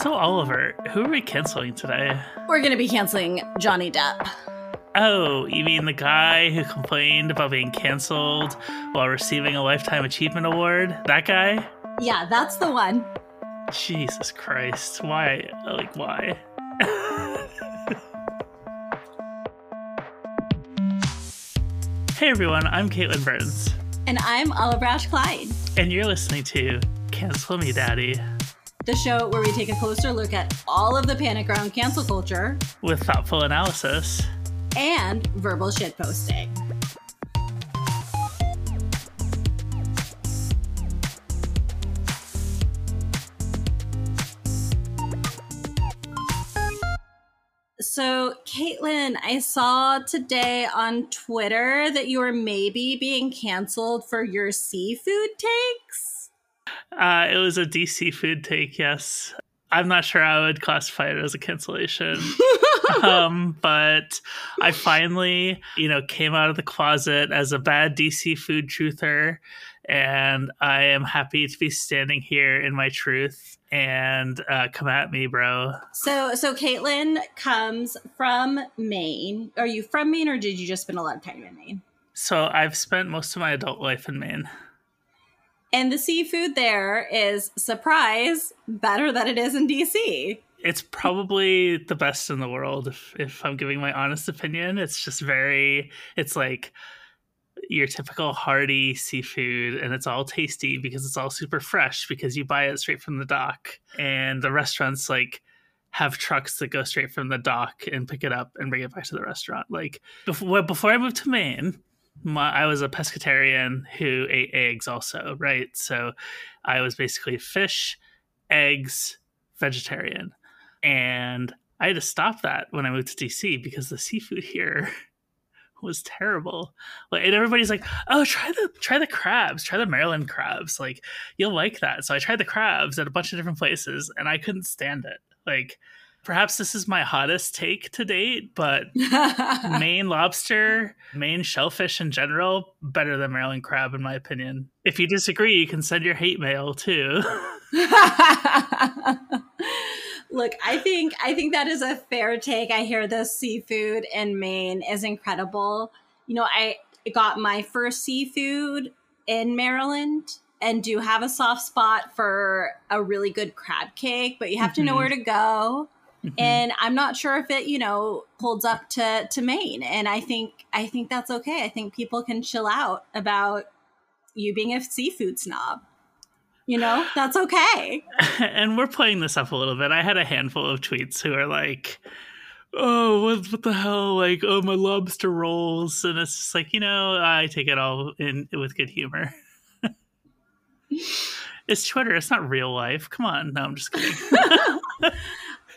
So, Oliver, who are we canceling today? We're going to be canceling Johnny Depp. Oh, you mean the guy who complained about being canceled while receiving a Lifetime Achievement Award? That guy? Yeah, that's the one. Jesus Christ. Why? Like, why? hey everyone, I'm Katelyn Burns. And I'm Oliver Ash Kleine. And you're listening to Cancel Me Daddy the show where we take a closer look at all of the panic around cancel culture with thoughtful analysis and verbal shitposting. So, Katelyn, I saw today on Twitter that you were maybe being canceled for your seafood takes. Uh, it was a DC food take, yes. I'm not sure I would classify it as a cancellation. um, but I finally, you know, came out of the closet as a bad DC food truther. And I am happy to be standing here in my truth and uh, come at me, bro. So, so Katelyn comes from Maine. Are you from Maine or did you just spend a lot of time in Maine? So I've spent most of my adult life in Maine. And the seafood there is surprise better than it is in DC. It's probably the best in the world if, if I'm giving my honest opinion. It's just very it's like your typical hearty seafood and it's all tasty because it's all super fresh because you buy it straight from the dock. And the restaurants like have trucks that go straight from the dock and pick it up and bring it back to the restaurant. Like before, before I moved to Maine, my, I was a pescatarian who ate eggs also, right? So I was basically fish, eggs, vegetarian. And I had to stop that when I moved to DC because the seafood here was terrible. Like and everybody's like, "Oh, try the try the crabs, try the Maryland crabs. Like you'll like that." So I tried the crabs at a bunch of different places and I couldn't stand it. Like perhaps this is my hottest take to date, but Maine lobster, Maine shellfish in general, better than Maryland crab, in my opinion. If you disagree, you can send your hate mail too. Look, I think I think that is a fair take. I hear the seafood in Maine is incredible. You know, I got my first seafood in Maryland and do have a soft spot for a really good crab cake, but you have to know mm-hmm. where to go. Mm-hmm. And I'm not sure if it, you know, holds up to to Maine. And I think I think that's okay. I think people can chill out about you being a seafood snob. You know, that's okay. and we're playing this up a little bit. I had a handful of tweets who are like, oh, what, what the hell? Like, oh, my lobster rolls. And it's just like, you know, I take it all in with good humor. it's Twitter. It's not real life. Come on. No, I'm just kidding.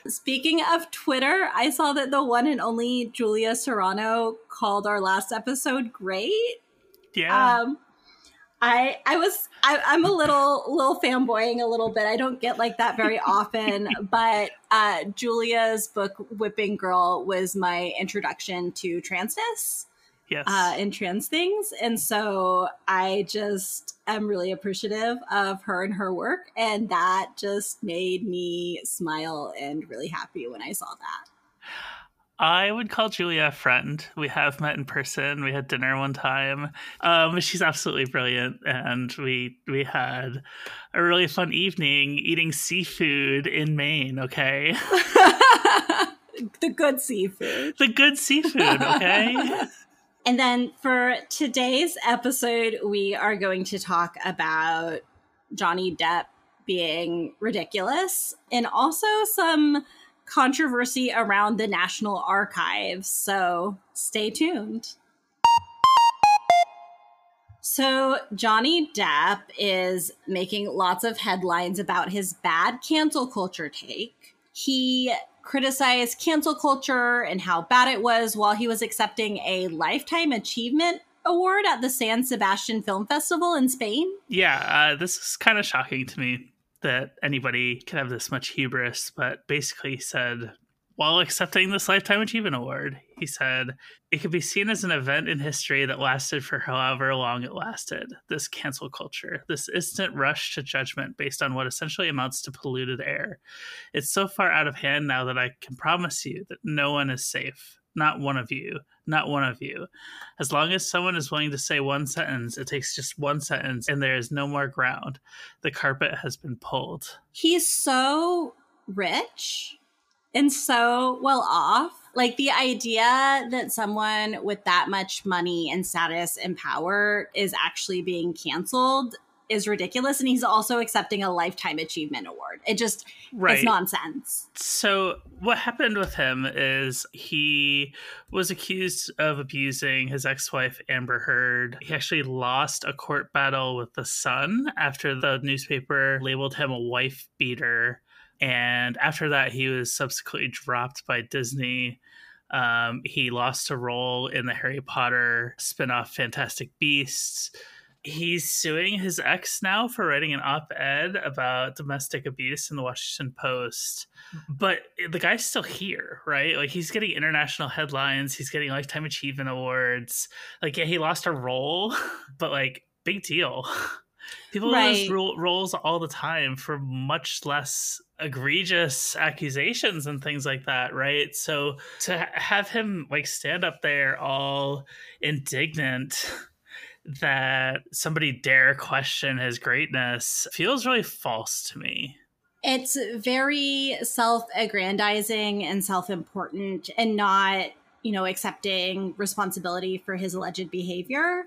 Speaking of Twitter, I saw that the one and only Julia Serano called our last episode great. Yeah. Um, I I was I, am a little little fanboying a little bit. I don't get like that very often, but uh, Julia's book "Whipping Girl" was my introduction to transness yes. uh, and trans things. And so I just am really appreciative of her and her work. And that just made me smile and really happy when I saw that. I would call Julia a friend. We have met in person. We had dinner one time. Um, she's absolutely brilliant, and we we had a really fun evening eating seafood in Maine. Okay, the good seafood. The good seafood. Okay. And then for today's episode, we are going to talk about Johnny Depp being ridiculous and also some controversy around the National Archives. So stay tuned. So, Johnny Depp is making lots of headlines about his bad cancel culture take. He criticized cancel culture and how bad it was while he was accepting a Lifetime Achievement Award at the San Sebastian Film Festival in Spain. Yeah, uh, this is kind of shocking to me that anybody could have this much hubris, but basically said while accepting this Lifetime Achievement Award, He said, It could be seen as an event in history that lasted for however long it lasted. This cancel culture, this instant rush to judgment based on what essentially amounts to polluted air. It's so far out of hand now that I can promise you that no one is safe. Not one of you. Not one of you. As long as someone is willing to say one sentence, it takes just one sentence and there is no more ground. The carpet has been pulled. He's so rich and so well off. Like the idea that someone with that much money and status and power is actually being canceled is ridiculous and he's also accepting a lifetime achievement award. It just right. it's nonsense. So what happened with him is he was accused of abusing his ex-wife amber heard. He actually lost a court battle with the sun after the newspaper labeled him a wife beater and after that he was subsequently dropped by disney um, he lost a role in the harry potter spin-off fantastic beasts he's suing his ex now for writing an op-ed about domestic abuse in the Washington Post. But the guy's still here, right? Like he's getting international headlines, he's getting lifetime achievement awards. Like yeah, he lost a role, but like big deal. People right. lose roles all the time for much less egregious accusations and things like that, right? So to have him like stand up there all indignant that somebody dare question his greatness feels really false to me. It's very self aggrandizing and self important and not, you know, accepting responsibility for his alleged behavior.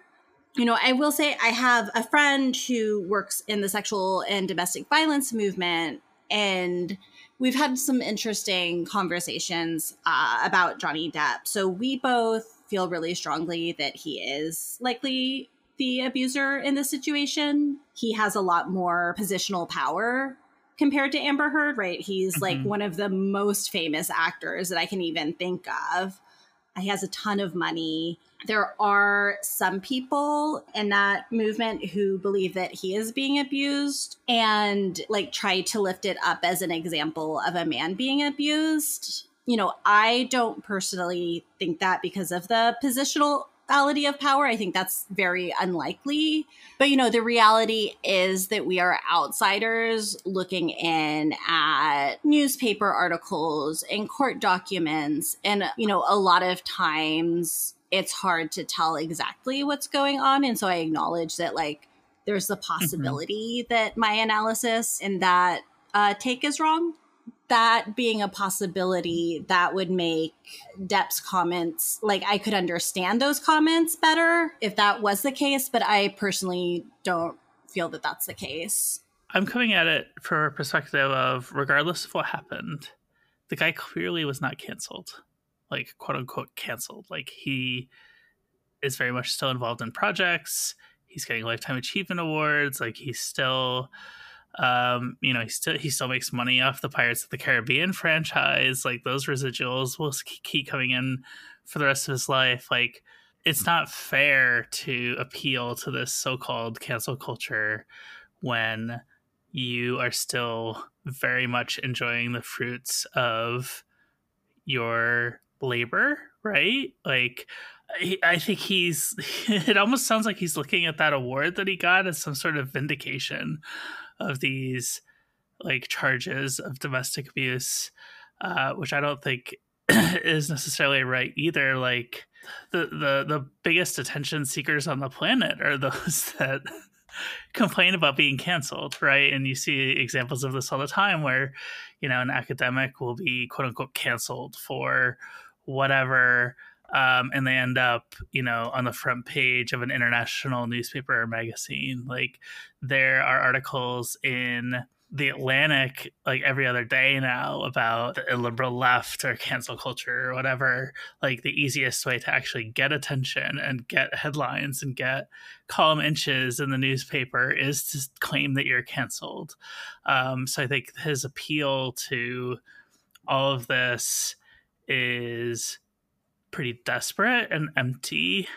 You know, I will say I have a friend who works in the sexual and domestic violence movement, and we've had some interesting conversations uh, about Johnny Depp. So we both feel really strongly that he is likely the abuser in this situation. He has a lot more positional power compared to Amber Heard, right? He's mm-hmm. like one of the most famous actors that I can even think of. He has a ton of money. There are some people in that movement who believe that he is being abused and like try to lift it up as an example of a man being abused you know, I don't personally think that because of the positionality of power. I think that's very unlikely. But, you know, the reality is that we are outsiders looking in at newspaper articles and court documents. And, you know, a lot of times it's hard to tell exactly what's going on. And so I acknowledge that, like, there's the mm-hmm. possibility mm-hmm. that my analysis and that uh, take is wrong that being a possibility that would make Depp's comments like I could understand those comments better if that was the case, but I personally don't feel that that's the case. I'm coming at it from a perspective of regardless of what happened, the guy clearly was not canceled, like quote unquote canceled. Like he is very much still involved in projects. He's getting lifetime achievement awards. Like he's still um, you know, he still he still makes money off the Pirates of the Caribbean franchise. Like those residuals will keep coming in for the rest of his life. Like it's not fair to appeal to this so-called cancel culture when you are still very much enjoying the fruits of your labor, right? Like I think he's it almost sounds like he's looking at that award that he got as some sort of vindication of these like charges of domestic abuse, uh, which I don't think is necessarily right either. Like the the the biggest attention seekers on the planet are those that complain about being canceled, right? And you see examples of this all the time where, you know, an academic will be quote unquote canceled for whatever um, and they end up, you know, on the front page of an international newspaper or magazine. Like there are articles in the Atlantic like every other day now about the liberal left or cancel culture or whatever. Like the easiest way to actually get attention and get headlines and get column inches in the newspaper is to claim that you're canceled. Um, so I think his appeal to all of this is pretty desperate and empty.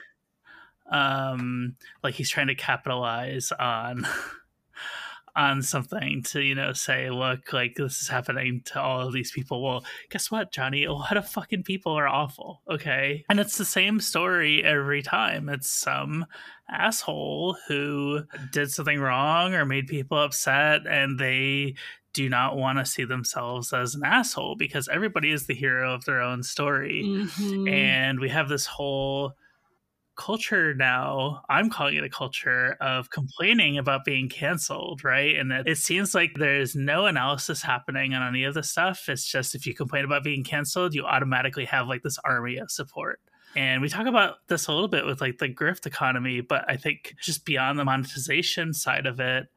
Um, like he's trying to capitalize on on something to you know say look like this is happening to all of these people. Well guess what johnny? A lot of fucking people are awful okay? And it's the same story every time. It's some asshole who did something wrong or made people upset and they do not want to see themselves as an asshole because everybody is the hero of their own story. Mm-hmm. and we have this whole culture now i'm calling it a culture of complaining about being canceled right? And that it seems like there's no analysis happening on any of the stuff. It's just if you complain about being canceled you automatically have like this army of support. And we talk about this a little bit with like the grift economy but i think just beyond the monetization side of it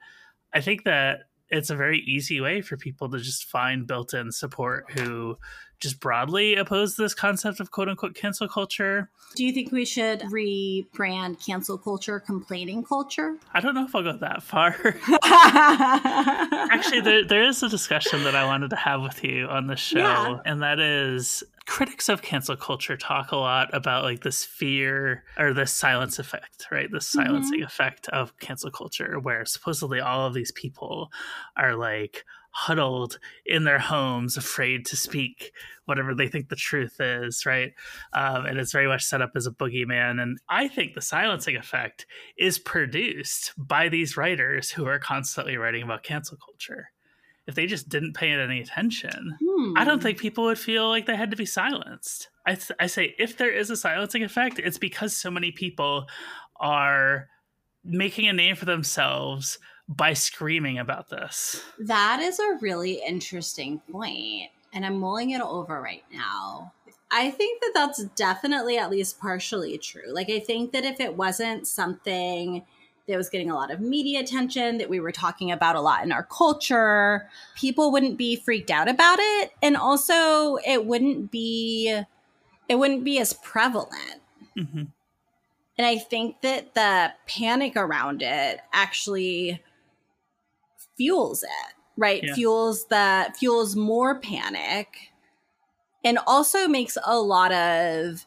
i think that it's a very easy way for people to just find built-in support who just broadly oppose this concept of quote unquote cancel culture. Do you think we should rebrand cancel culture complaining culture? I don't know if I'll go that far. Actually, there, there is a discussion that I wanted to have with you on the show, yeah. and that is critics of cancel culture talk a lot about like this fear or this silence effect, right? This silencing mm-hmm. effect of cancel culture, where supposedly all of these people are like huddled in their homes, afraid to speak whatever they think the truth is, right? Um, and it's very much set up as a boogeyman. And I think the silencing effect is produced by these writers who are constantly writing about cancel culture if they just didn't pay it any attention, hmm. I don't think people would feel like they had to be silenced. I, th- I say if there is a silencing effect, it's because so many people are making a name for themselves by screaming about this. That is a really interesting point, and I'm mulling it over right now. I think that that's definitely at least partially true. Like, I think that if it wasn't something that was getting a lot of media attention, that we were talking about a lot in our culture, people wouldn't be freaked out about it. And also it wouldn't be it wouldn't be as prevalent. Mm-hmm. And I think that the panic around it actually fuels it, right? Yeah. Fuels the fuels more panic and also makes a lot of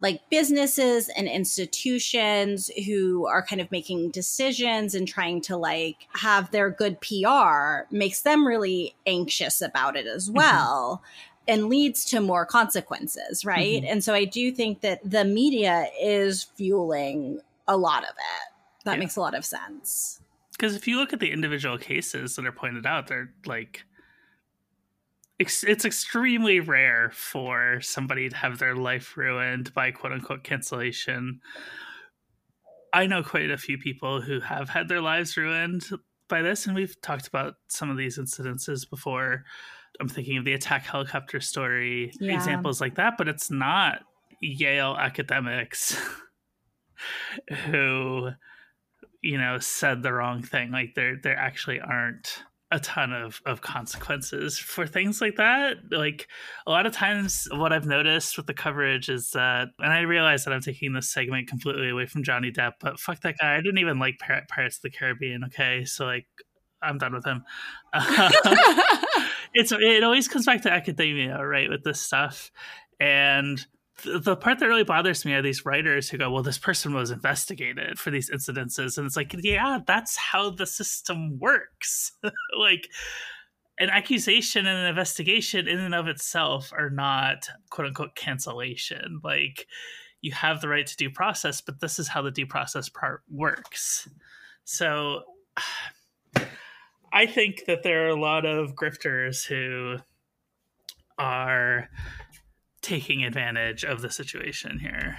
like businesses and institutions who are kind of making decisions and trying to like have their good PR makes them really anxious about it as mm-hmm. well. Mm-hmm. And leads to more consequences, right? Mm-hmm. And so I do think that the media is fueling a lot of it. That yeah. makes a lot of sense. Because if you look at the individual cases that are pointed out, they're like it's extremely rare for somebody to have their life ruined by quote unquote cancellation. I know quite a few people who have had their lives ruined by this, and we've talked about some of these incidences before. I'm thinking of the attack helicopter story, yeah. examples like that, but it's not Yale academics who, you know, said the wrong thing. Like there, there actually aren't a ton of, of consequences for things like that. Like a lot of times, what I've noticed with the coverage is that, and I realize that I'm taking this segment completely away from Johnny Depp, but fuck that guy. I didn't even like Pir- Pirates of the Caribbean. Okay, so like I'm done with him. it's it always comes back to academia, right? With this stuff, and the part that really bothers me are these writers who go, well, this person was investigated for these incidences. And it's like, yeah, that's how the system works. like, an accusation and an investigation in and of itself are not quote unquote cancellation. Like, you have the right to due process, but this is how the due process part works. So, I think that there are a lot of grifters who are taking advantage of the situation here.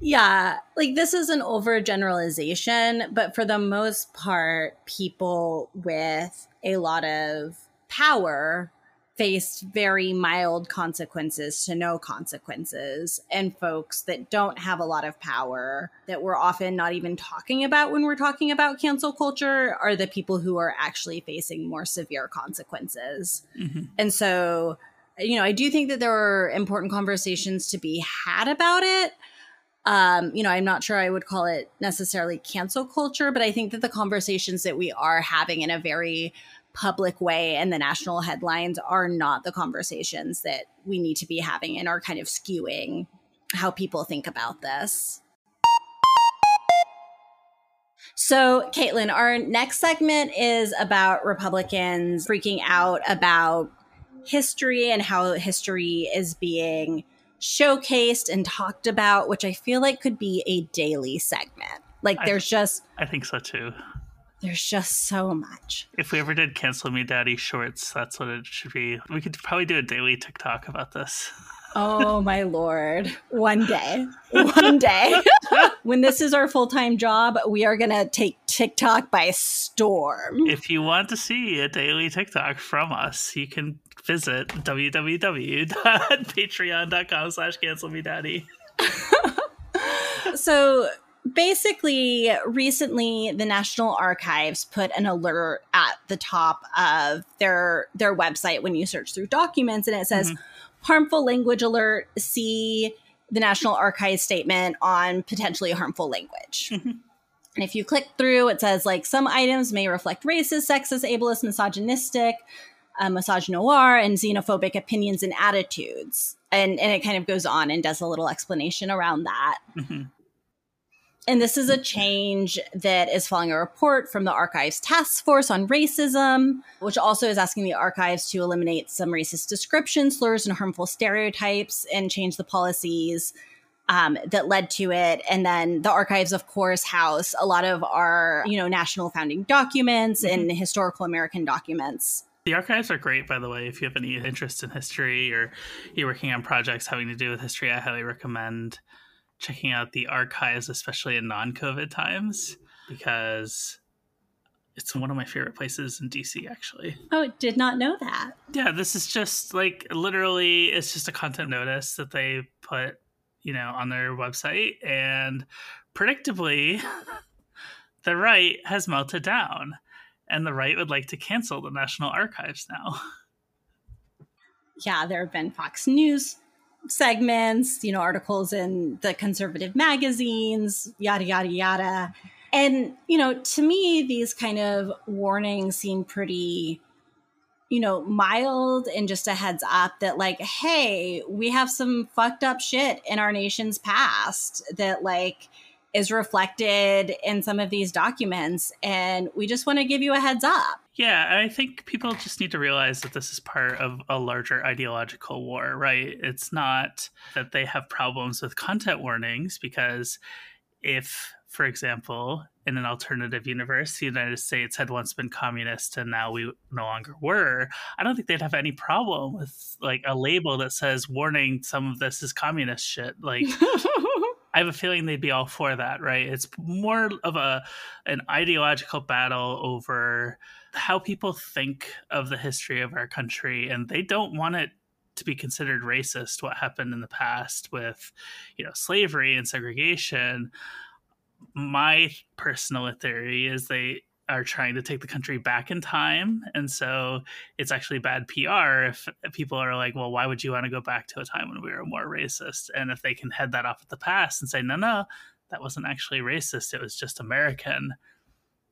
Yeah, like this is an overgeneralization, but for the most part, people with a lot of power faced very mild consequences to no consequences. And folks that don't have a lot of power, that we're often not even talking about when we're talking about cancel culture, are the people who are actually facing more severe consequences. Mm-hmm. And so you know, I do think that there are important conversations to be had about it. Um, you know, I'm not sure I would call it necessarily cancel culture, but I think that the conversations that we are having in a very public way and the national headlines are not the conversations that we need to be having and are kind of skewing how people think about this. So, Katelyn, our next segment is about Republicans freaking out about history and how history is being showcased and talked about, which I feel like could be a daily segment. Like, I- there's just I think so too. there's just so much. If we ever did cancel me daddy shorts, that's what it should be. We could probably do a daily TikTok about this. Oh my lord. One day. One day. when this is our full-time job, we are going to take TikTok by storm. If you want to see a daily TikTok from us, you can visit www.patreon.com slash cancel me daddy. So basically, recently the National Archives put an alert at the top of their their website when you search through documents, and it says Mhm. Harmful language alert. See the National Archives statement on potentially harmful language. Mhm. And if you click through, it says like some items may reflect racist, sexist, ableist, misogynistic, uh, misogynoir, and xenophobic opinions and attitudes. And, and it kind of goes on and does a little explanation around that. Mhm. And this is a change that is following a report from the Archives Task Force on Racism, which also is asking the archives to eliminate some racist descriptions, slurs, and harmful stereotypes and change the policies um, that led to it. And then the archives, of course, house a lot of our, you know, national founding documents and historical American documents. The archives are great, by the way. If you have any interest in history or you're working on projects having to do with history, I highly recommend checking out the archives, especially in non COVID times, because it's one of my favorite places in DC, actually. Oh, did not know that. Yeah, this is just like literally, it's just a content notice that they put, you know, on their website. And predictably, the right has melted down. And the right would like to cancel the National Archives now. yeah, there have been Fox News segments, you know, articles in the conservative magazines, yada, yada, yada. And, you know, to me, these kind of warnings seem pretty, you know, mild and just a heads up that, like, hey, we have some fucked up shit in our nation's past that, like, is reflected in some of these documents. And we just want to give you a heads up. Yeah, I think people just need to realize that this is part of a larger ideological war, right? It's not that they have problems with content warnings, because if, for example, in an alternative universe, the United States had once been communist and now we no longer were, I don't think they'd have any problem with like a label that says warning some of this is communist shit. Like I have a feeling they'd be all for that, right? It's more of a an ideological battle over how people think of the history of our country, and they don't want it to be considered racist. What happened in the past with, you know, slavery and segregation. My personal theory is they are trying to take the country back in time. And so it's actually bad PR if people are like, well, why would you want to go back to a time when we were more racist? And if they can head that off at the past and say, no, no, that wasn't actually racist, it was just American,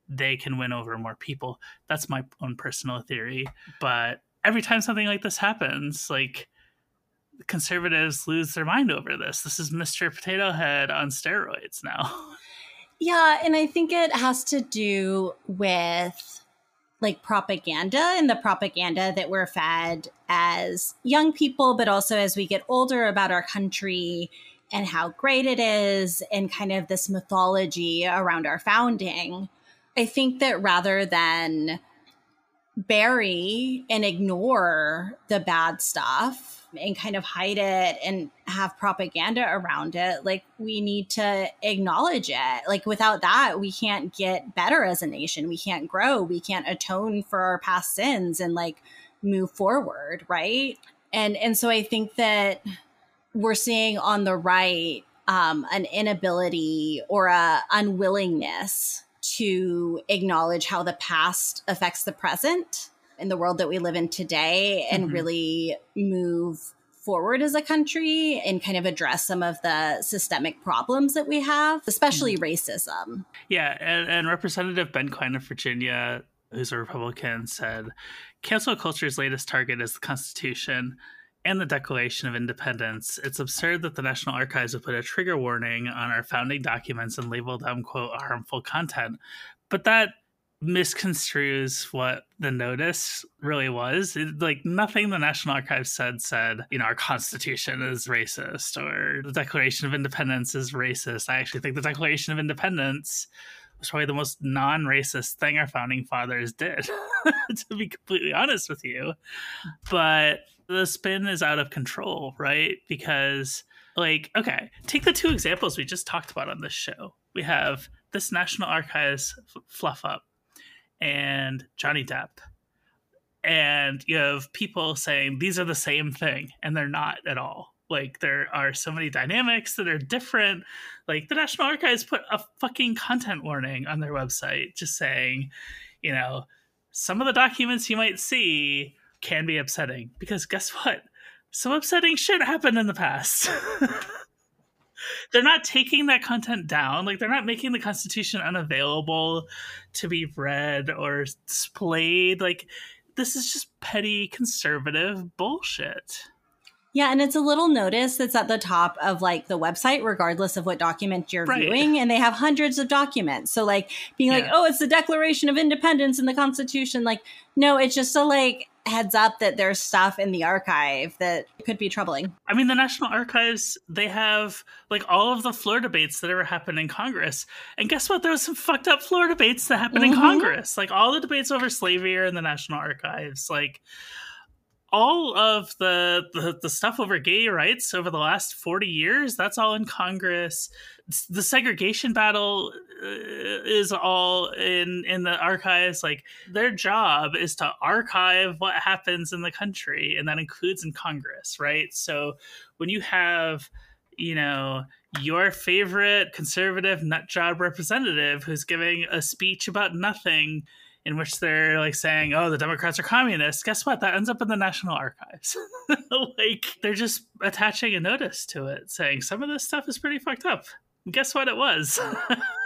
they can win over more people. That's my own personal theory. But every time something like this happens, like, conservatives lose their mind over this. This is Mr. Potato Head on steroids now. Yeah, and I think it has to do with like propaganda and the propaganda that we're fed as young people, but also as we get older about our country and how great it is, and kind of this mythology around our founding. I think that rather than bury and ignore the bad stuff and kind of hide it and have propaganda around it like we need to acknowledge it. Like without that we can't get better as a nation. We can't grow. We can't atone for our past sins and like move forward right? And and so i think that we're seeing on the right um, an inability or a unwillingness to acknowledge how the past affects the present in the world that we live in today and Mhm. really move forward as a country and kind of address some of the systemic problems that we have, especially racism. Yeah, and, and Representative Ben Cline of Virginia, who's a Republican, said cancel culture's latest target is the Constitution. and the Declaration of Independence, it's absurd that the National Archives would put a trigger warning on our founding documents and label them, quote, harmful content. But that misconstrues what the notice really was. It, like nothing the National Archives said said, you know, our Constitution is racist or the Declaration of Independence is racist. I actually think the Declaration of Independence was probably the most non-racist thing our founding fathers did, to be completely honest with you. But the spin is out of control, right? Because like, okay, take the two examples we just talked about on this show. We have this National Archives f- fluff up and Johnny Depp. And you have people saying these are the same thing, and they're not at all. Like there are so many dynamics that are different. Like the National Archives put a fucking content warning on their website just saying, you know, some of the documents you might see can be upsetting because guess what? Some upsetting shit happened in the past. they're not taking that content down. Like they're not making the Constitution unavailable to be read or displayed. Like this is just petty conservative bullshit. Yeah, and it's a little notice that's at the top of like the website, regardless of what document you're Right. viewing, and they have hundreds of documents. So like being like, oh, it's the Declaration of Independence and the Constitution. Like, no, it's just a like heads up that there's stuff in the archive that could be troubling. I mean, the National Archives, they have like all of the floor debates that ever happened in Congress. And guess what? There was some fucked up floor debates that happened in Mhm. Congress. Like all the debates over slavery are in the National Archives. Like all of the, the the stuff over gay rights over the last 40 years, that's all in Congress. The segregation battle uh, is all in in the archives like their job is to archive what happens in the country and that includes in congress right so when you have you know your favorite conservative nut job representative who's giving a speech about nothing in which they're like saying oh the democrats are communists. Guess what? That ends up in the national archives. Like they're just attaching a notice to it saying some of this stuff is pretty fucked up. Guess what it was?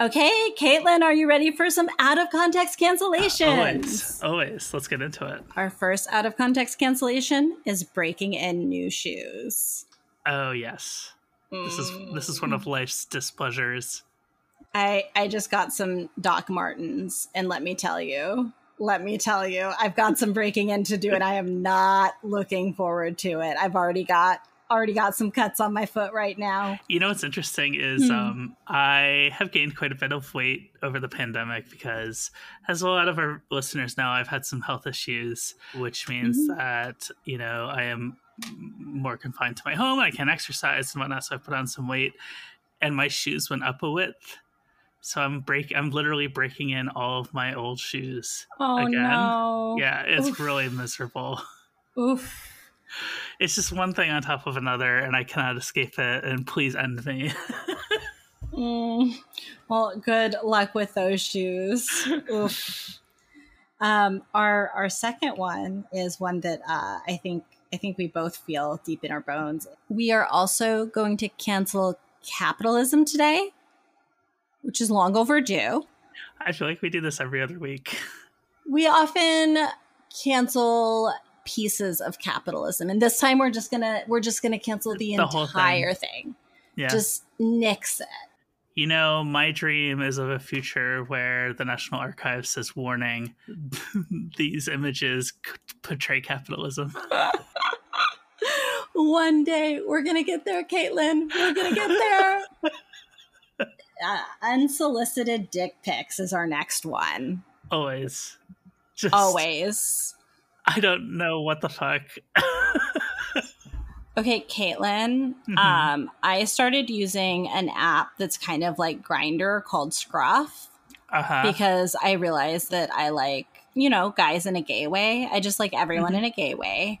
Okay, Katelyn, are you ready for some out of context cancellations? always. Always. Let's get into it. Our first out of context cancellation is breaking in new shoes. oh yes. This is this is one of mm. life's displeasures I I just got some Doc Martens, and let me tell you, let me tell you, I've got some breaking in to do, and I am not looking forward to it. I've already got already got some cuts on my foot right now. You know what's interesting is Hmm. um, I have gained quite a bit of weight over the pandemic because, as a lot of our listeners know, I've had some health issues, which means Mhm. that you know I am more confined to my home. I can't exercise and whatnot, so I put on some weight, and my shoes went up a width. So I'm break. I'm literally breaking in all of my old shoes. Oh Again? no! Yeah, it's Oof. really miserable. Oof. It's just one thing on top of another, and I cannot escape it. And please end me. Mm. Well, good luck with those shoes. Oof. Um, our our second one is one that uh, I think I think we both feel deep in our bones. We are also going to cancel capitalism today, which is long overdue. I feel like we do this every other week. We often cancel pieces of capitalism, and this time we're just gonna we're just gonna cancel the, The whole thing. entire thing. Yeah. Just nix it. You know, my dream is of a future where the National Archives says, warning, these images portray capitalism. One day we're gonna get there, Katelyn. We're gonna get there. Uh, unsolicited dick pics is our next one. Always. Just, Always. I don't know what the fuck. Okay, Katelyn. Mhm. Um, I started using an app that's kind of like Grindr called Scruff Uh huh. because I realized that I like, you know, guys in a gay way. I just like everyone Mhm. in a gay way.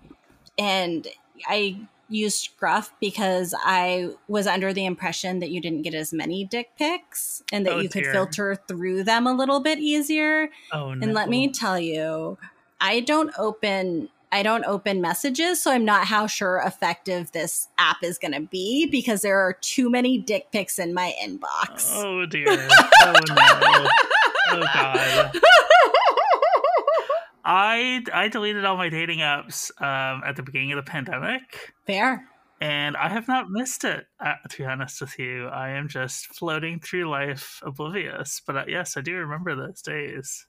And I used Scruff because I was under the impression that you didn't get as many dick pics and that Oh, you could dear. filter through them a little bit easier. oh, no. And let me tell you, I don't open I don't open messages, so I'm not how sure effective this app is going to be because there are too many dick pics in my inbox. Oh, dear. Oh, no. Oh, God. I I deleted all my dating apps um, at the beginning of the pandemic. Fair. And I have not missed it. Uh, to be honest with you, I am just floating through life oblivious. But uh, yes, I do remember those days.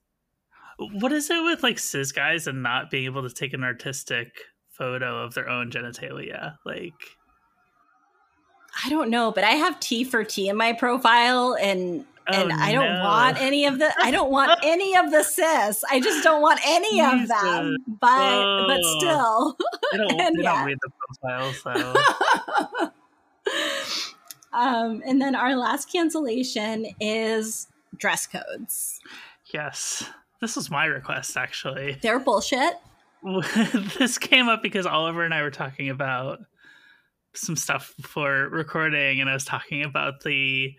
What is it with like cis guys and not being able to take an artistic photo of their own genitalia? Like, I don't know, but I have T for T in my profile, and and oh, I don't no. want any of the I don't want any of the cis. I just don't want any of them. But oh. but still. I don't, and, yeah. don't read the profiles so um and then our last cancellation is dress codes. Yes. This was my request actually. They're bullshit. this came up because Oliver and I were talking about some stuff before recording and I was talking about the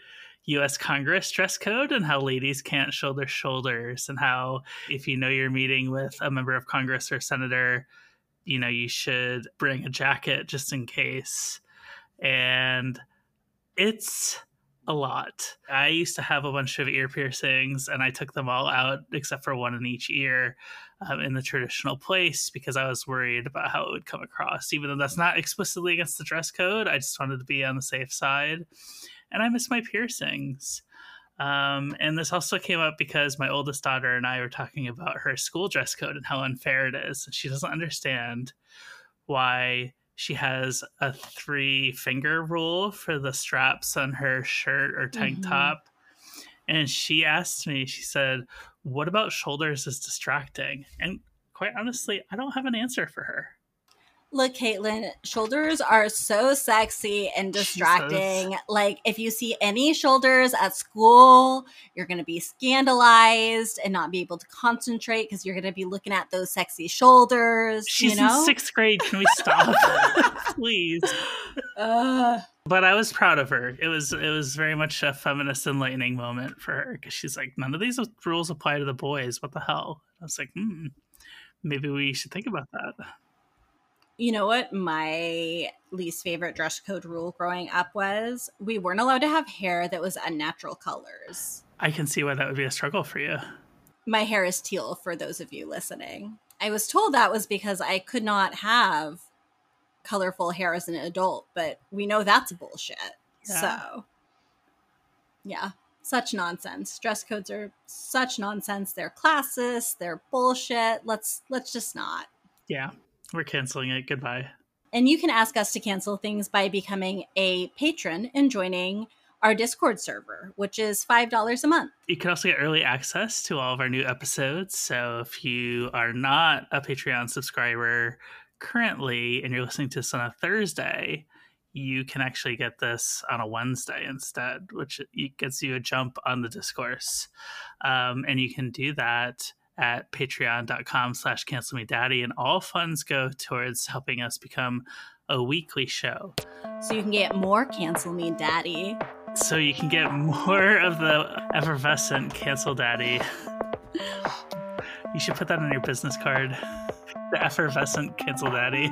US Congress dress code and how ladies can't show their shoulders, and how if you know you're meeting with a member of Congress or senator, you know, you should bring a jacket just in case. And it's a lot. I used to have a bunch of ear piercings and I took them all out except for one in each ear um, in the traditional place because I was worried about how it would come across. Even though that's not explicitly against the dress code, I just wanted to be on the safe side and I miss my piercings. Um, and this also came up because my oldest daughter and I were talking about her school dress code and how unfair it is. And she doesn't understand why she has a three finger rule for the straps on her shirt or tank mm-hmm. top. And she asked me, she said, What about shoulders is distracting? And quite honestly, I don't have an answer for her. Look, Katelyn, shoulders are so sexy and distracting. Jesus. Like, if you see any shoulders at school, you're going to be scandalized and not be able to concentrate because you're going to be looking at those sexy shoulders. She's you know? in sixth grade. Can we stop, please? Uh. But I was proud of her. It was it was very much a feminist enlightening moment for her because she's like, none of these rules apply to the boys. What the hell? I was like, hmm, maybe we should think about that you know what my least favorite dress code rule growing up was? We weren't allowed to have hair that was unnatural colors. I can see why that would be a struggle for you. My hair is teal for those of you listening. I was told that was because I could not have colorful hair as an adult, but we know that's bullshit. Yeah. So, yeah, such nonsense. Dress codes are such nonsense. They're classist. They're bullshit. Let's let's just not. Yeah. We're canceling it. Goodbye. And you can ask us to cancel things by becoming a patron and joining our Discord server, which is $5 a month. You can also get early access to all of our new episodes. So if you are not a Patreon subscriber currently and you're listening to this on a Thursday, you can actually get this on a Wednesday instead, which gets you a jump on the discourse. Um, and you can do that at patreon.com slash cancel me daddy and all funds go towards helping us become a weekly show. So you can get more cancel me daddy. So you can get more of the effervescent cancel daddy. You should put that on your business card. The effervescent cancel daddy.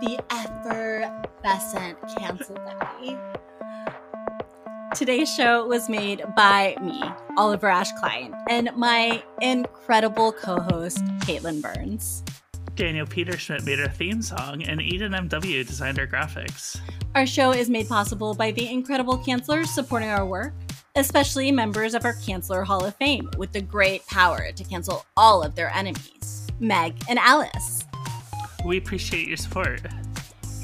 The effervescent cancel daddy Today's show was made by me, Oliver Ash Kleine, and my incredible co host, Katelyn Burns. Daniel Peterschmidt made our theme song, and Eden MW designed our graphics. Our show is made possible by the incredible cancelers supporting our work, especially members of our Canceler Hall of Fame with the great power to cancel all of their enemies Meg and Alice. We appreciate your support.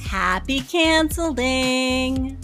Happy canceling!